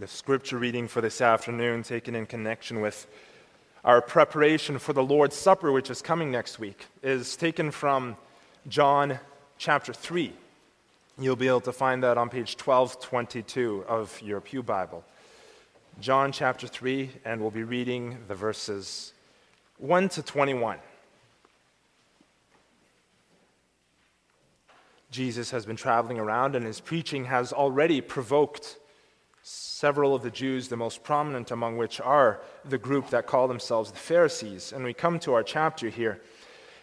The scripture reading for this afternoon, taken in connection with our preparation for the Lord's Supper, which is coming next week, is taken from John chapter 3. You'll be able to find that on page 1222 of your Pew Bible. John chapter 3, and we'll be reading the verses 1 to 21. Jesus has been traveling around, and his preaching has already provoked several of the Jews, the most prominent among which are the group that call themselves the Pharisees. And we come to our chapter here.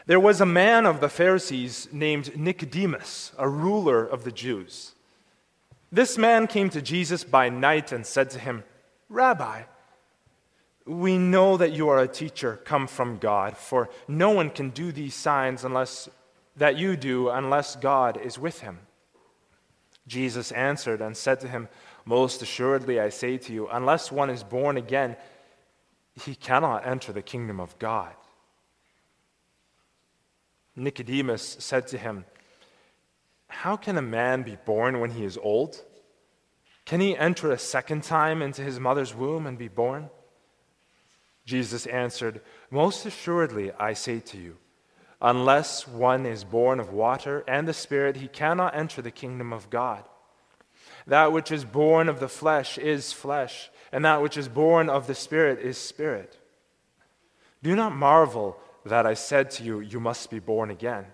There was a man of the Pharisees named Nicodemus, a ruler of the Jews. This man came to Jesus by night and said to him, Rabbi, we know that you are a teacher come from God, for no one can do these signs unless that you do unless God is with him. Jesus answered and said to him, most assuredly, I say to you, unless one is born again, he cannot enter the kingdom of God. Nicodemus said to him, How can a man be born when he is old? Can he enter a second time into his mother's womb and be born? Jesus answered, Most assuredly, I say to you, unless one is born of water and the Spirit, he cannot enter the kingdom of God. That which is born of the flesh is flesh, and that which is born of the Spirit is spirit. Do not marvel that I said to you, You must be born again.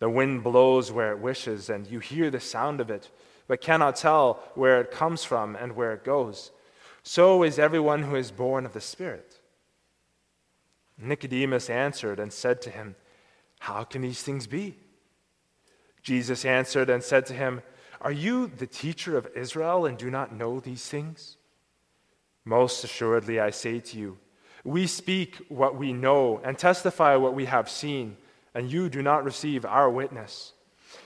The wind blows where it wishes, and you hear the sound of it, but cannot tell where it comes from and where it goes. So is everyone who is born of the Spirit. Nicodemus answered and said to him, How can these things be? Jesus answered and said to him, are you the teacher of Israel and do not know these things? Most assuredly, I say to you, we speak what we know and testify what we have seen, and you do not receive our witness.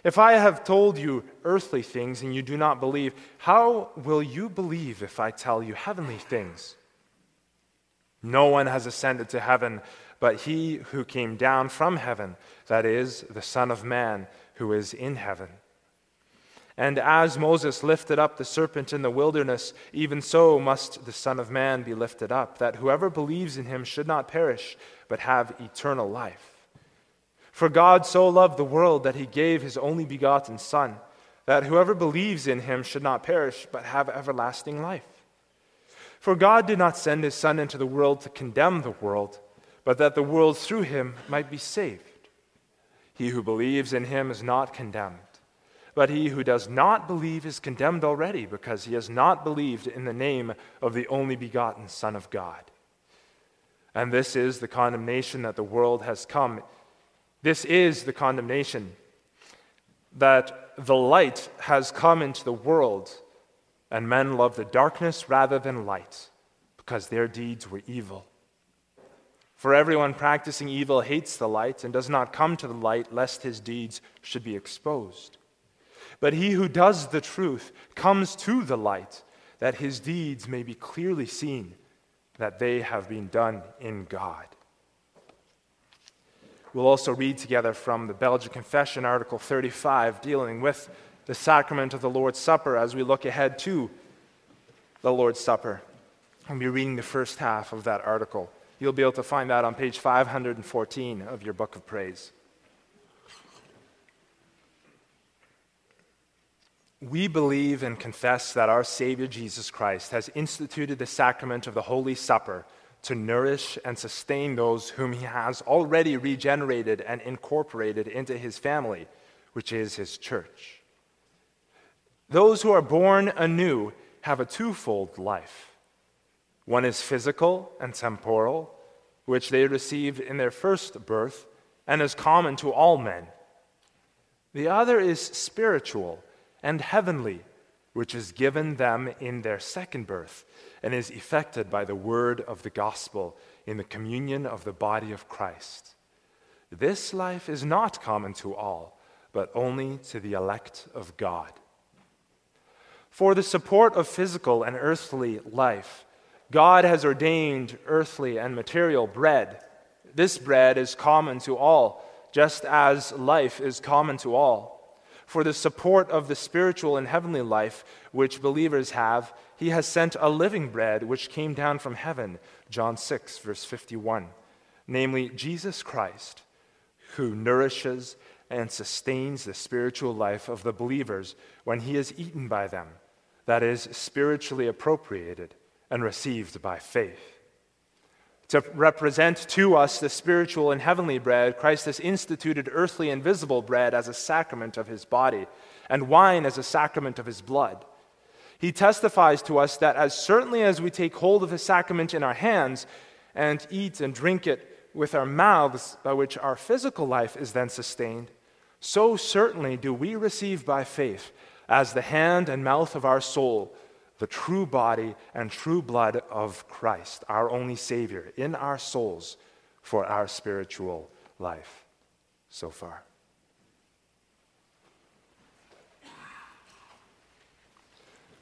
If I have told you earthly things and you do not believe, how will you believe if I tell you heavenly things? No one has ascended to heaven but he who came down from heaven, that is, the Son of Man who is in heaven. And as Moses lifted up the serpent in the wilderness, even so must the Son of Man be lifted up, that whoever believes in him should not perish, but have eternal life. For God so loved the world that he gave his only begotten Son, that whoever believes in him should not perish, but have everlasting life. For God did not send his Son into the world to condemn the world, but that the world through him might be saved. He who believes in him is not condemned but he who does not believe is condemned already because he has not believed in the name of the only begotten Son of God. And this is the condemnation that the world has come. This is the condemnation that the light has come into the world, and men love the darkness rather than light because their deeds were evil. For everyone practicing evil hates the light and does not come to the light lest his deeds should be exposed. But he who does the truth comes to the light, that his deeds may be clearly seen, that they have been done in God. We'll also read together from the Belgic Confession, Article 35, dealing with the sacrament of the Lord's Supper as we look ahead to the Lord's Supper. I'll be reading the first half of that article. You'll be able to find that on page 514 of your book of praise. We believe and confess that our Savior Jesus Christ has instituted the sacrament of the Holy Supper to nourish and sustain those whom he has already regenerated and incorporated into his family, which is his church. Those who are born anew have a twofold life. One is physical and temporal, which they received in their first birth and is common to all men. The other is spiritual and heavenly, which is given them in their second birth and is effected by the word of the gospel in the communion of the body of Christ. This life is not common to all, but only to the elect of God. For the support of physical and earthly life, God has ordained earthly and material bread. This bread is common to all, just as life is common to all. for the support of the spiritual and heavenly life which believers have, he has sent a living bread which came down from heaven. John 6, verse 51. Namely, Jesus Christ, who nourishes and sustains the spiritual life of the believers when he is eaten by them, that is, spiritually appropriated and received by faith. To represent to us the spiritual and heavenly bread, Christ has instituted earthly and visible bread as a sacrament of his body, and wine as a sacrament of his blood. He testifies to us that as certainly as we take hold of the sacrament in our hands and eat and drink it with our mouths, by which our physical life is then sustained, so certainly do we receive by faith, as the hand and mouth of our soul, the true body and true blood of Christ, our only Savior, in our souls for our spiritual life so far.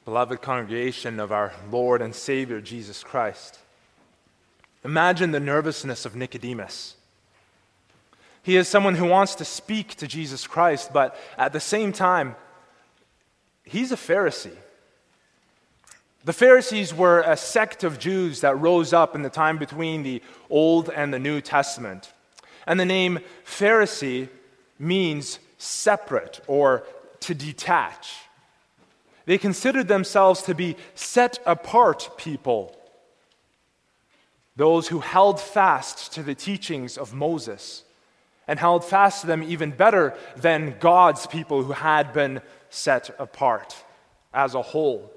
Beloved congregation of our Lord and Savior Jesus Christ, imagine the nervousness of Nicodemus. He is someone who wants to speak to Jesus Christ, but at the same time, he's a Pharisee. The Pharisees were a sect of Jews that rose up in the time between the Old and the New Testament. And the name Pharisee means separate or to detach. They considered themselves to be set apart people, those who held fast to the teachings of Moses and held fast to them even better than God's people who had been set apart as a whole.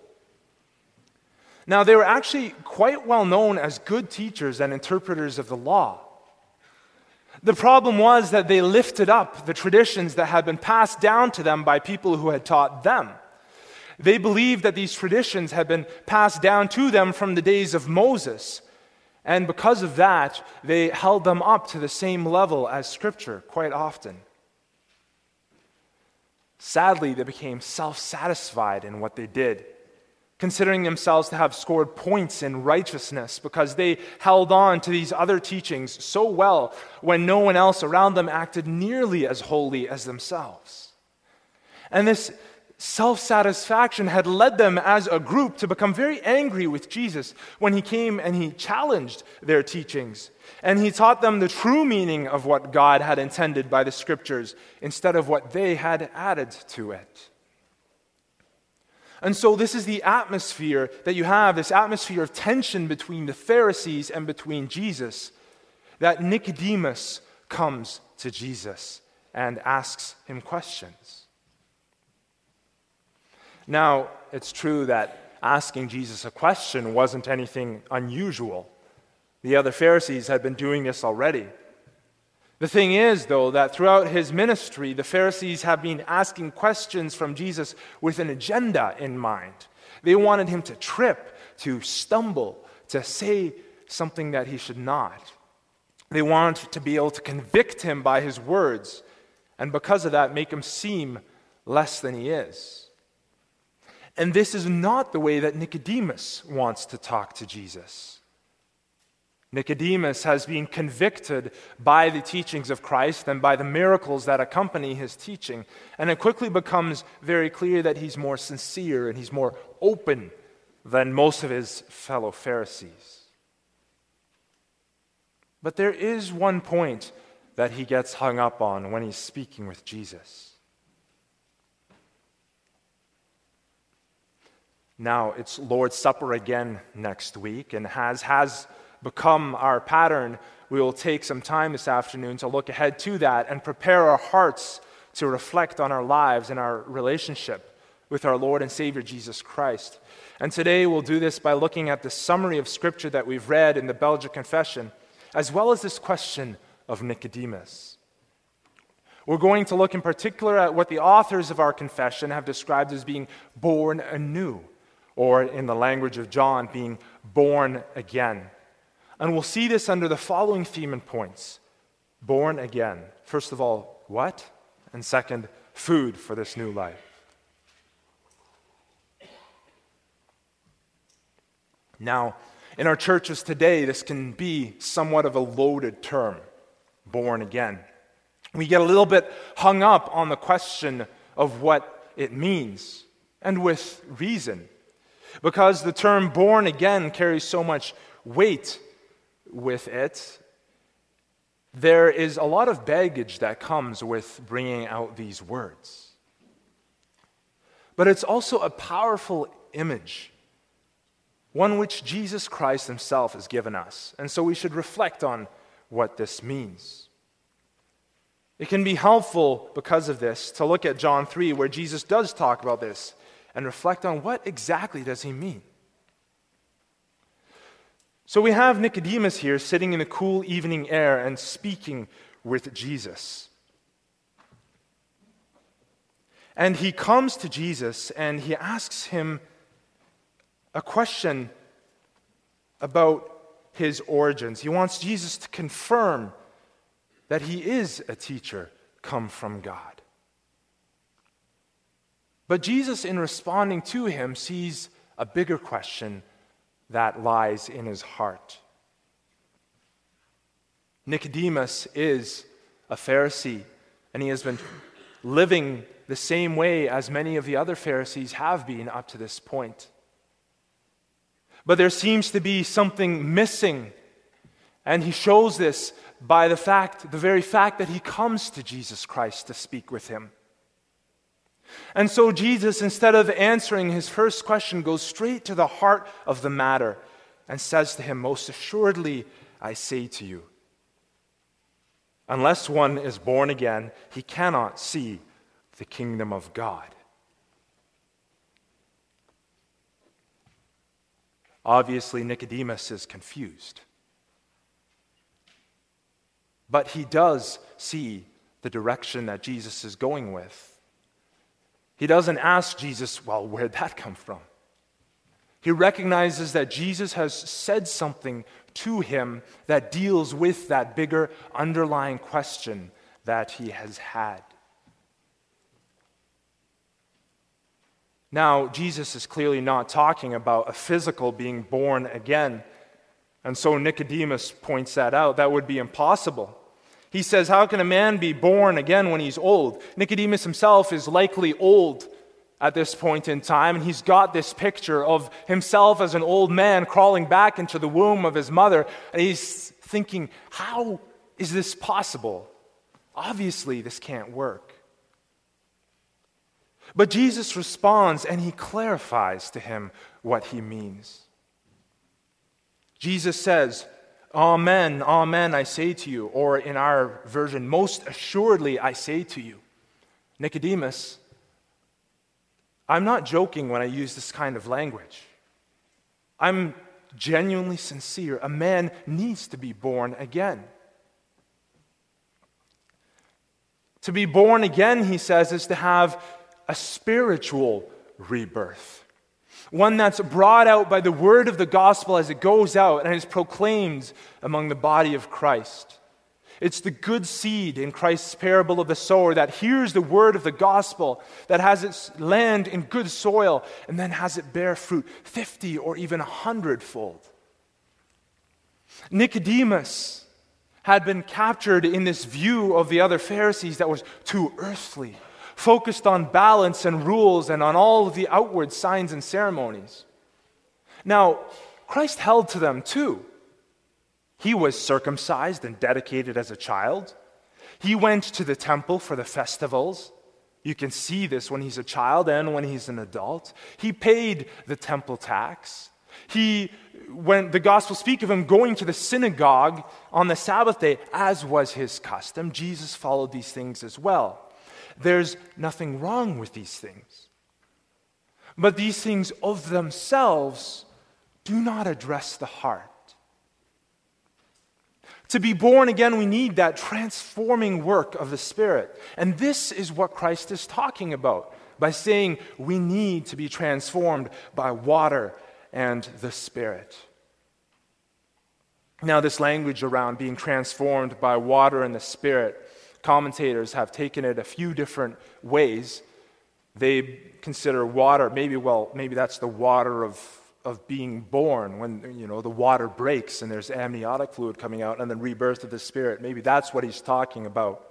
Now, they were actually quite well known as good teachers and interpreters of the law. The problem was that they lifted up the traditions that had been passed down to them by people who had taught them. They believed that these traditions had been passed down to them from the days of Moses. And because of that, they held them up to the same level as Scripture quite often. Sadly, they became self satisfied in what they did considering themselves to have scored points in righteousness because they held on to these other teachings so well when no one else around them acted nearly as holy as themselves. And this self satisfaction had led them as a group to become very angry with Jesus when he came and he challenged their teachings. And he taught them the true meaning of what God had intended by the scriptures instead of what they had added to it. And so, this is the atmosphere that you have this atmosphere of tension between the Pharisees and between Jesus. That Nicodemus comes to Jesus and asks him questions. Now, it's true that asking Jesus a question wasn't anything unusual. The other Pharisees had been doing this already. The thing is, though, that throughout his ministry, the Pharisees have been asking questions from Jesus with an agenda in mind. They wanted him to trip, to stumble, to say something that he should not. They wanted to be able to convict him by his words, and because of that, make him seem less than he is. And this is not the way that Nicodemus wants to talk to Jesus. Nicodemus has been convicted by the teachings of Christ and by the miracles that accompany his teaching. And it quickly becomes very clear that he's more sincere and he's more open than most of his fellow Pharisees. But there is one point that he gets hung up on when he's speaking with Jesus. Now, it's Lord's Supper again next week, and has, has become our pattern, we will take some time this afternoon to look ahead to that and prepare our hearts to reflect on our lives and our relationship with our Lord and Savior Jesus Christ. And today we'll do this by looking at the summary of Scripture that we've read in the Belgic Confession, as well as this question of Nicodemus. We're going to look in particular at what the authors of our confession have described as being born anew, or in the language of John, being born again. And we'll see this under the following theme and points born again. First of all, what? And second, food for this new life. Now, in our churches today, this can be somewhat of a loaded term, born again. We get a little bit hung up on the question of what it means, and with reason. Because the term born again carries so much weight with it, there is a lot of baggage that comes with bringing out these words. But it's also a powerful image, one which Jesus Christ himself has given us. And so we should reflect on what this means. It can be helpful because of this to look at John 3 where Jesus does talk about this and reflect on what exactly does he mean. So we have Nicodemus here sitting in the cool evening air and speaking with Jesus. And he comes to Jesus and he asks him a question about his origins. He wants Jesus to confirm that he is a teacher come from God. But Jesus, in responding to him, sees a bigger question that lies in his heart. Nicodemus is a Pharisee, and he has been living the same way as many of the other Pharisees have been up to this point. But there seems to be something missing, and he shows this by the fact, the very fact that he comes to Jesus Christ to speak with him. And so Jesus, instead of answering his first question, goes straight to the heart of the matter and says to him, Most assuredly, I say to you, unless one is born again, he cannot see the kingdom of God. Obviously, Nicodemus is confused. But he does see the direction that Jesus is going with. He doesn't ask Jesus, well, where'd that come from? He recognizes that Jesus has said something to him that deals with that bigger underlying question that he has had. Now, Jesus is clearly not talking about a physical being born again. And so Nicodemus points that out. That would be impossible. He says, How can a man be born again when he's old? Nicodemus himself is likely old at this point in time, and he's got this picture of himself as an old man crawling back into the womb of his mother, and he's thinking, How is this possible? Obviously, this can't work. But Jesus responds and he clarifies to him what he means. Jesus says, Amen, amen, I say to you. Or in our version, most assuredly, I say to you. Nicodemus, I'm not joking when I use this kind of language. I'm genuinely sincere. A man needs to be born again. To be born again, he says, is to have a spiritual rebirth one that's brought out by the word of the gospel as it goes out and is proclaimed among the body of Christ. It's the good seed in Christ's parable of the sower that hears the word of the gospel, that has its land in good soil, and then has it bear fruit 50 or even a hundredfold. Nicodemus had been captured in this view of the other Pharisees that was too earthly focused on balance and rules and on all the outward signs and ceremonies. Now, Christ held to them too. He was circumcised and dedicated as a child. He went to the temple for the festivals. You can see this when he's a child and when he's an adult. He paid the temple tax. He, when the gospel speak of him going to the synagogue on the Sabbath day, as was his custom, Jesus followed these things as well. There's nothing wrong with these things. But these things of themselves do not address the heart. To be born again, we need that transforming work of the Spirit. And this is what Christ is talking about by saying we need to be transformed by water and the Spirit. Now, this language around being transformed by water and the Spirit commentators have taken it a few different ways. They consider water, maybe, well, maybe that's the water of, of being born, when, you know, the water breaks and there's amniotic fluid coming out and then rebirth of the Spirit. Maybe that's what he's talking about.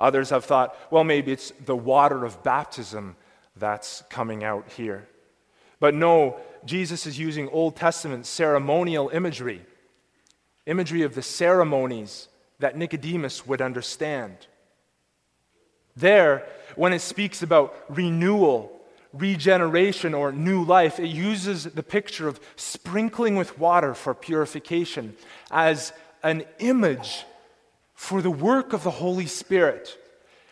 Others have thought, well, maybe it's the water of baptism that's coming out here. But no, Jesus is using Old Testament ceremonial imagery, imagery of the ceremonies that Nicodemus would understand. There, when it speaks about renewal, regeneration, or new life, it uses the picture of sprinkling with water for purification as an image for the work of the Holy Spirit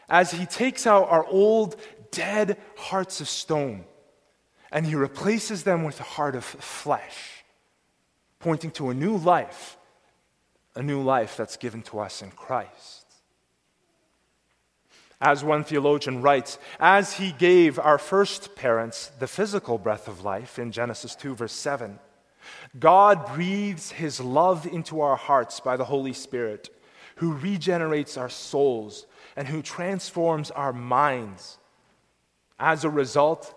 as He takes out our old, dead hearts of stone and He replaces them with a heart of flesh, pointing to a new life, a new life that's given to us in Christ. As one theologian writes, as he gave our first parents the physical breath of life in Genesis 2, verse 7, God breathes his love into our hearts by the Holy Spirit, who regenerates our souls and who transforms our minds. As a result,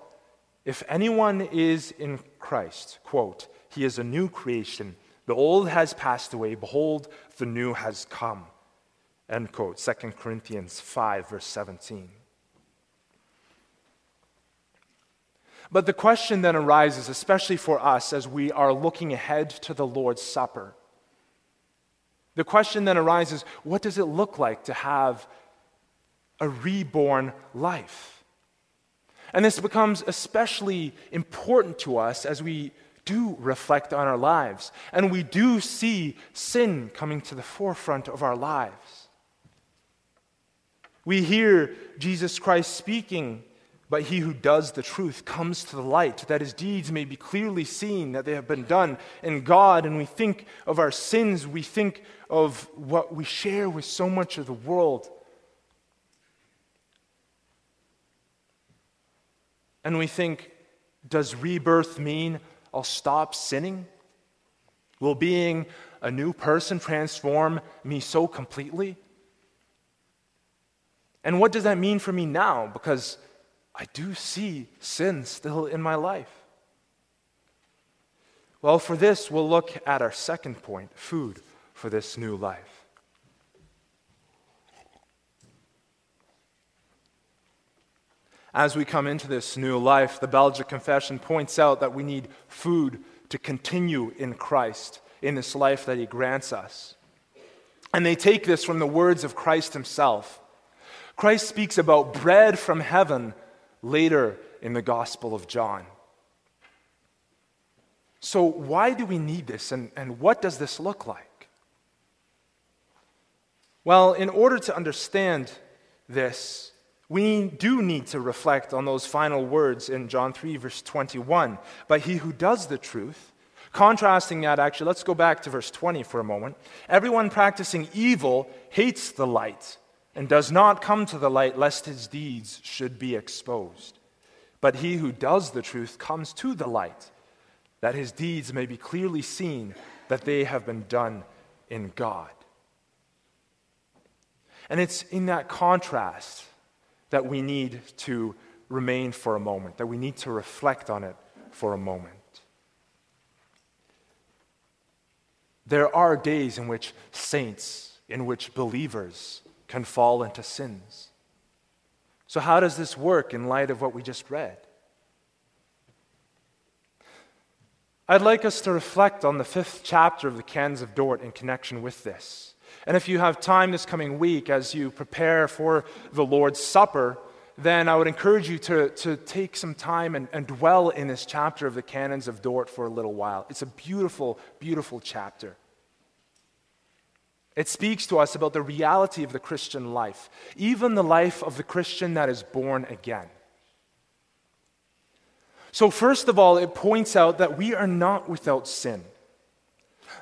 if anyone is in Christ, quote, he is a new creation. The old has passed away. Behold, the new has come. End quote. 2 Corinthians 5, verse 17. But the question then arises, especially for us as we are looking ahead to the Lord's Supper. The question then arises what does it look like to have a reborn life? And this becomes especially important to us as we do reflect on our lives and we do see sin coming to the forefront of our lives. We hear Jesus Christ speaking, but he who does the truth comes to the light, that his deeds may be clearly seen, that they have been done in God. And we think of our sins, we think of what we share with so much of the world. And we think, does rebirth mean I'll stop sinning? Will being a new person transform me so completely? And what does that mean for me now? Because I do see sin still in my life. Well, for this, we'll look at our second point food for this new life. As we come into this new life, the Belgic Confession points out that we need food to continue in Christ, in this life that He grants us. And they take this from the words of Christ Himself. Christ speaks about bread from heaven later in the Gospel of John. So, why do we need this, and, and what does this look like? Well, in order to understand this, we do need to reflect on those final words in John 3, verse 21. But he who does the truth, contrasting that, actually, let's go back to verse 20 for a moment. Everyone practicing evil hates the light and does not come to the light lest his deeds should be exposed. But he who does the truth comes to the light, that his deeds may be clearly seen that they have been done in God. And it's in that contrast that we need to remain for a moment, that we need to reflect on it for a moment. There are days in which saints, in which believers, can fall into sins. So, how does this work in light of what we just read? I'd like us to reflect on the fifth chapter of the Canons of Dort in connection with this. And if you have time this coming week as you prepare for the Lord's Supper, then I would encourage you to, to take some time and, and dwell in this chapter of the Canons of Dort for a little while. It's a beautiful, beautiful chapter. It speaks to us about the reality of the Christian life, even the life of the Christian that is born again. So, first of all, it points out that we are not without sin.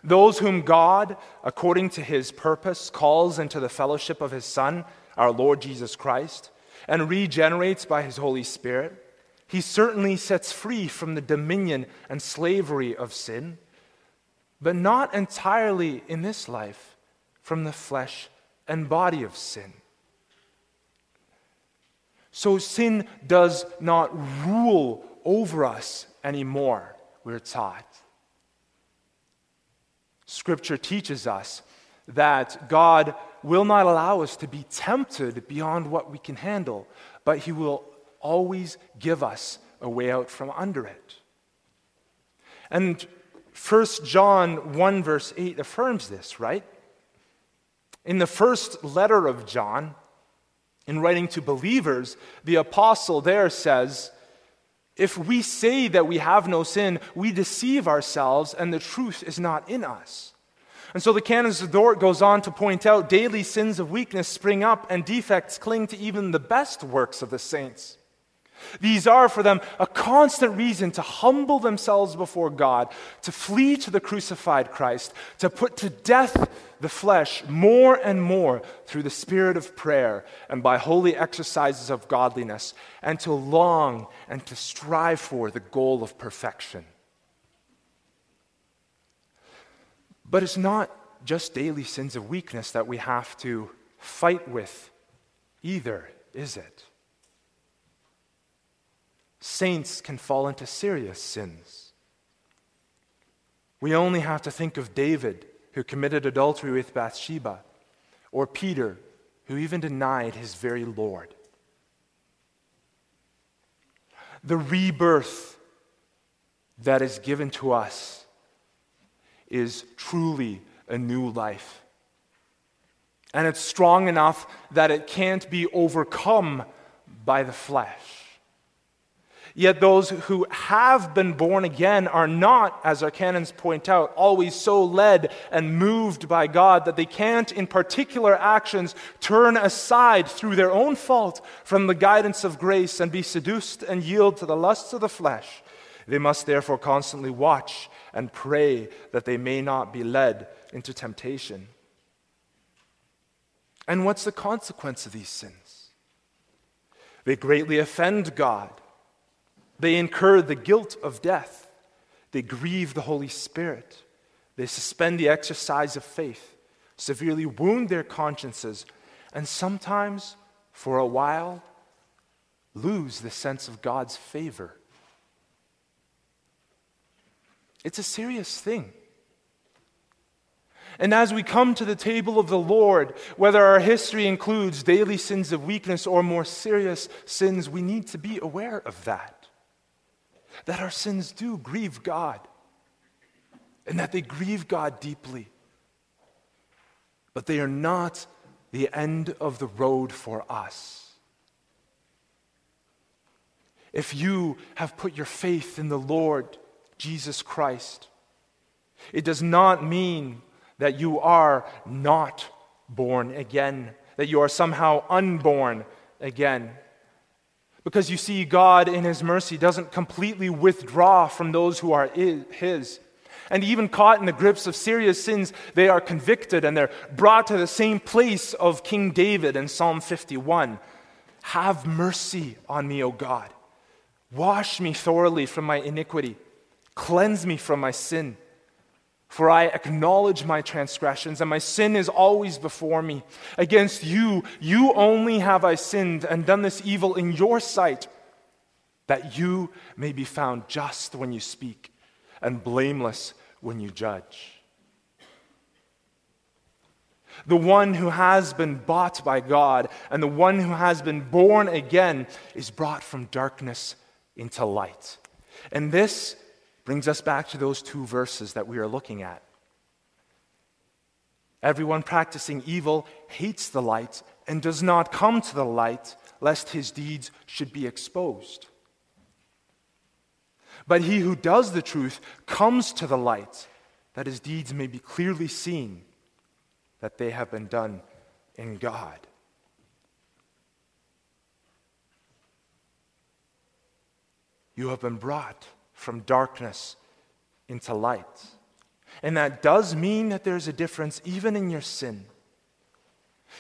Those whom God, according to his purpose, calls into the fellowship of his Son, our Lord Jesus Christ, and regenerates by his Holy Spirit, he certainly sets free from the dominion and slavery of sin, but not entirely in this life from the flesh and body of sin. So sin does not rule over us anymore, we're taught. Scripture teaches us that God will not allow us to be tempted beyond what we can handle, but He will always give us a way out from under it. And 1 John 1, verse 8 affirms this, right? In the first letter of John, in writing to believers, the apostle there says, If we say that we have no sin, we deceive ourselves and the truth is not in us. And so the Canons of Dort goes on to point out daily sins of weakness spring up and defects cling to even the best works of the saints. These are for them a constant reason to humble themselves before God, to flee to the crucified Christ, to put to death the flesh more and more through the spirit of prayer and by holy exercises of godliness, and to long and to strive for the goal of perfection. But it's not just daily sins of weakness that we have to fight with either, is it? Saints can fall into serious sins. We only have to think of David, who committed adultery with Bathsheba, or Peter, who even denied his very Lord. The rebirth that is given to us is truly a new life. And it's strong enough that it can't be overcome by the flesh. Yet those who have been born again are not, as our canons point out, always so led and moved by God that they can't, in particular actions, turn aside through their own fault from the guidance of grace and be seduced and yield to the lusts of the flesh. They must therefore constantly watch and pray that they may not be led into temptation. And what's the consequence of these sins? They greatly offend God they incur the guilt of death. They grieve the Holy Spirit. They suspend the exercise of faith, severely wound their consciences, and sometimes, for a while, lose the sense of God's favor. It's a serious thing. And as we come to the table of the Lord, whether our history includes daily sins of weakness or more serious sins, we need to be aware of that that our sins do grieve God and that they grieve God deeply. But they are not the end of the road for us. If you have put your faith in the Lord Jesus Christ, it does not mean that you are not born again, that you are somehow unborn again. Because you see, God, in His mercy, doesn't completely withdraw from those who are His. And even caught in the grips of serious sins, they are convicted and they're brought to the same place of King David in Psalm 51. Have mercy on me, O God. Wash me thoroughly from my iniquity. Cleanse me from my sin. For I acknowledge my transgressions, and my sin is always before me. Against you, you only have I sinned and done this evil in your sight, that you may be found just when you speak and blameless when you judge. The one who has been bought by God and the one who has been born again is brought from darkness into light. And this brings us back to those two verses that we are looking at. Everyone practicing evil hates the light and does not come to the light, lest his deeds should be exposed. But he who does the truth comes to the light, that his deeds may be clearly seen, that they have been done in God. You have been brought from darkness into light. And that does mean that there's a difference even in your sin.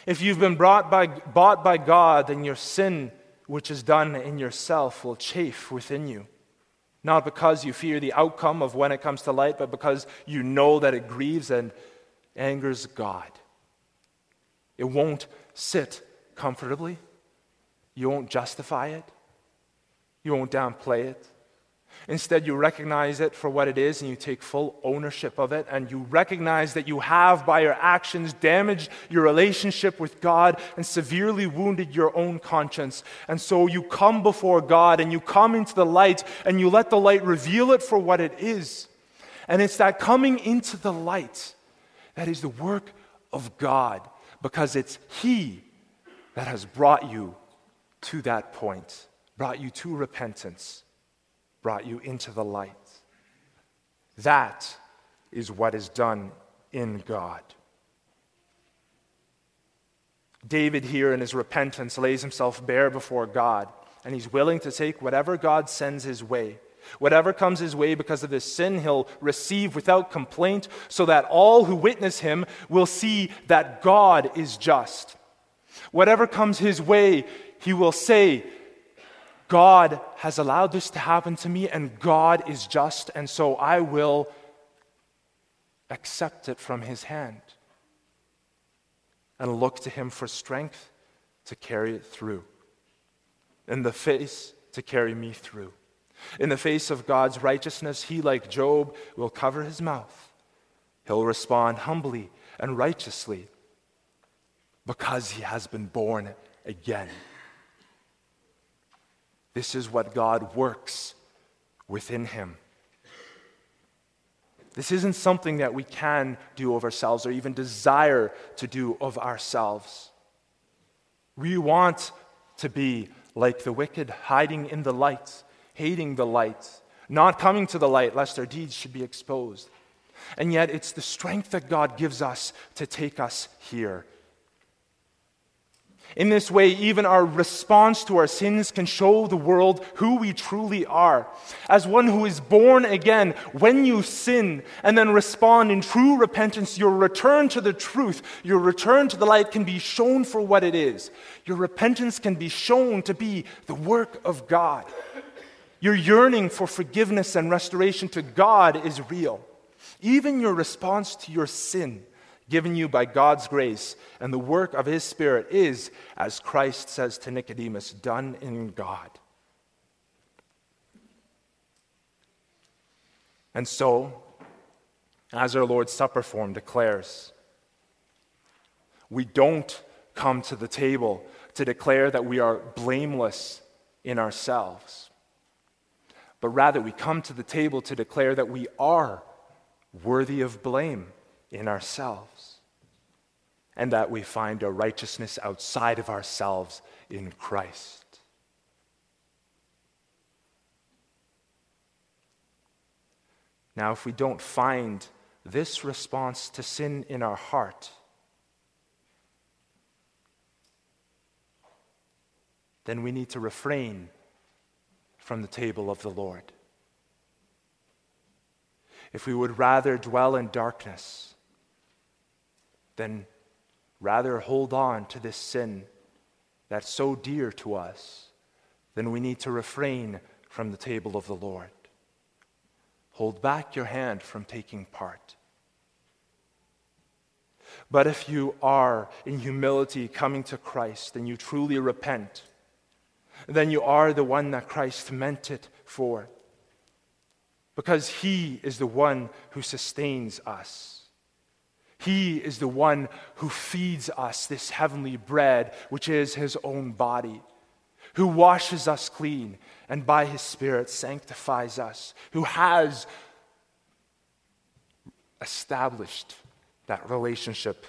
If you've been brought by, bought by God, then your sin, which is done in yourself, will chafe within you. Not because you fear the outcome of when it comes to light, but because you know that it grieves and angers God. It won't sit comfortably. You won't justify it. You won't downplay it. Instead, you recognize it for what it is and you take full ownership of it. And you recognize that you have, by your actions, damaged your relationship with God and severely wounded your own conscience. And so you come before God and you come into the light and you let the light reveal it for what it is. And it's that coming into the light that is the work of God because it's He that has brought you to that point, brought you to repentance brought you into the light. That is what is done in God. David, here in his repentance, lays himself bare before God, and he's willing to take whatever God sends his way. Whatever comes his way because of his sin, he'll receive without complaint, so that all who witness him will see that God is just. Whatever comes his way, he will say, God has allowed this to happen to me, and God is just, and so I will accept it from His hand and look to Him for strength to carry it through, in the face to carry me through. In the face of God's righteousness, He, like Job, will cover His mouth. He'll respond humbly and righteously because He has been born again. This is what God works within him. This isn't something that we can do of ourselves or even desire to do of ourselves. We want to be like the wicked, hiding in the light, hating the light, not coming to the light lest our deeds should be exposed. And yet, it's the strength that God gives us to take us here in this way, even our response to our sins can show the world who we truly are. As one who is born again, when you sin and then respond in true repentance, your return to the truth, your return to the light can be shown for what it is. Your repentance can be shown to be the work of God. Your yearning for forgiveness and restoration to God is real. Even your response to your sin given you by God's grace, and the work of His Spirit is, as Christ says to Nicodemus, done in God. And so, as our Lord's Supper form declares, we don't come to the table to declare that we are blameless in ourselves, but rather we come to the table to declare that we are worthy of blame in ourselves, and that we find our righteousness outside of ourselves in Christ. Now, if we don't find this response to sin in our heart, then we need to refrain from the table of the Lord. If we would rather dwell in darkness, then rather hold on to this sin that's so dear to us, then we need to refrain from the table of the Lord. Hold back your hand from taking part. But if you are in humility coming to Christ and you truly repent, then you are the one that Christ meant it for. Because He is the one who sustains us. He is the one who feeds us this heavenly bread, which is his own body, who washes us clean and by his Spirit sanctifies us, who has established that relationship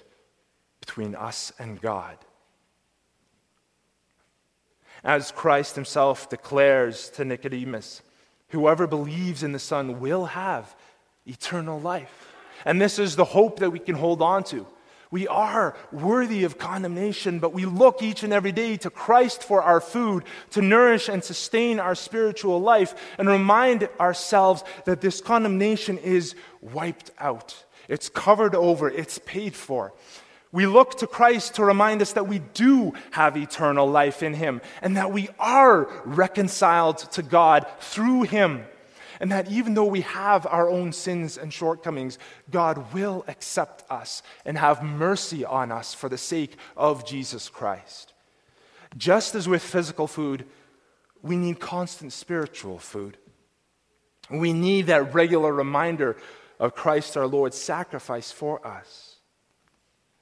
between us and God. As Christ himself declares to Nicodemus, whoever believes in the Son will have eternal life. And this is the hope that we can hold on to. We are worthy of condemnation, but we look each and every day to Christ for our food, to nourish and sustain our spiritual life, and remind ourselves that this condemnation is wiped out. It's covered over, it's paid for. We look to Christ to remind us that we do have eternal life in Him and that we are reconciled to God through Him and that even though we have our own sins and shortcomings, God will accept us and have mercy on us for the sake of Jesus Christ. Just as with physical food, we need constant spiritual food. We need that regular reminder of Christ our Lord's sacrifice for us.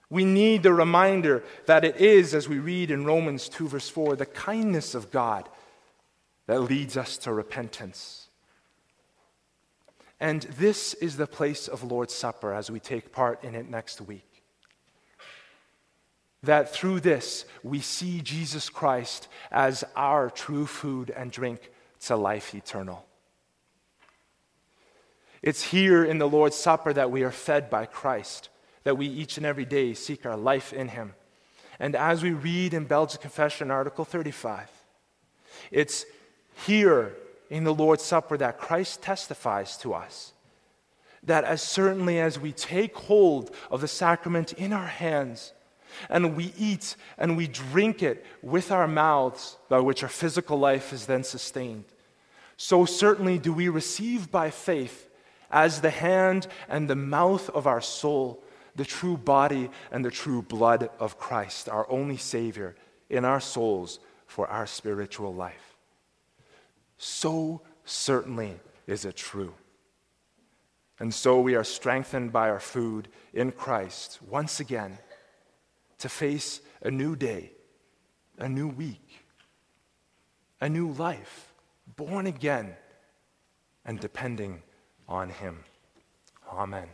We need the reminder that it is, as we read in Romans 2, verse 4, the kindness of God that leads us to repentance. And this is the place of Lord's Supper as we take part in it next week. That through this we see Jesus Christ as our true food and drink to life eternal. It's here in the Lord's Supper that we are fed by Christ, that we each and every day seek our life in Him. And as we read in Belgic Confession, Article 35, it's here in the Lord's Supper that Christ testifies to us that as certainly as we take hold of the sacrament in our hands, and we eat and we drink it with our mouths, by which our physical life is then sustained. So certainly do we receive by faith as the hand and the mouth of our soul, the true body and the true blood of Christ, our only Savior, in our souls for our spiritual life. So certainly is it true. And so we are strengthened by our food in Christ once again to face a new day, a new week, a new life, born again and depending on him. Amen.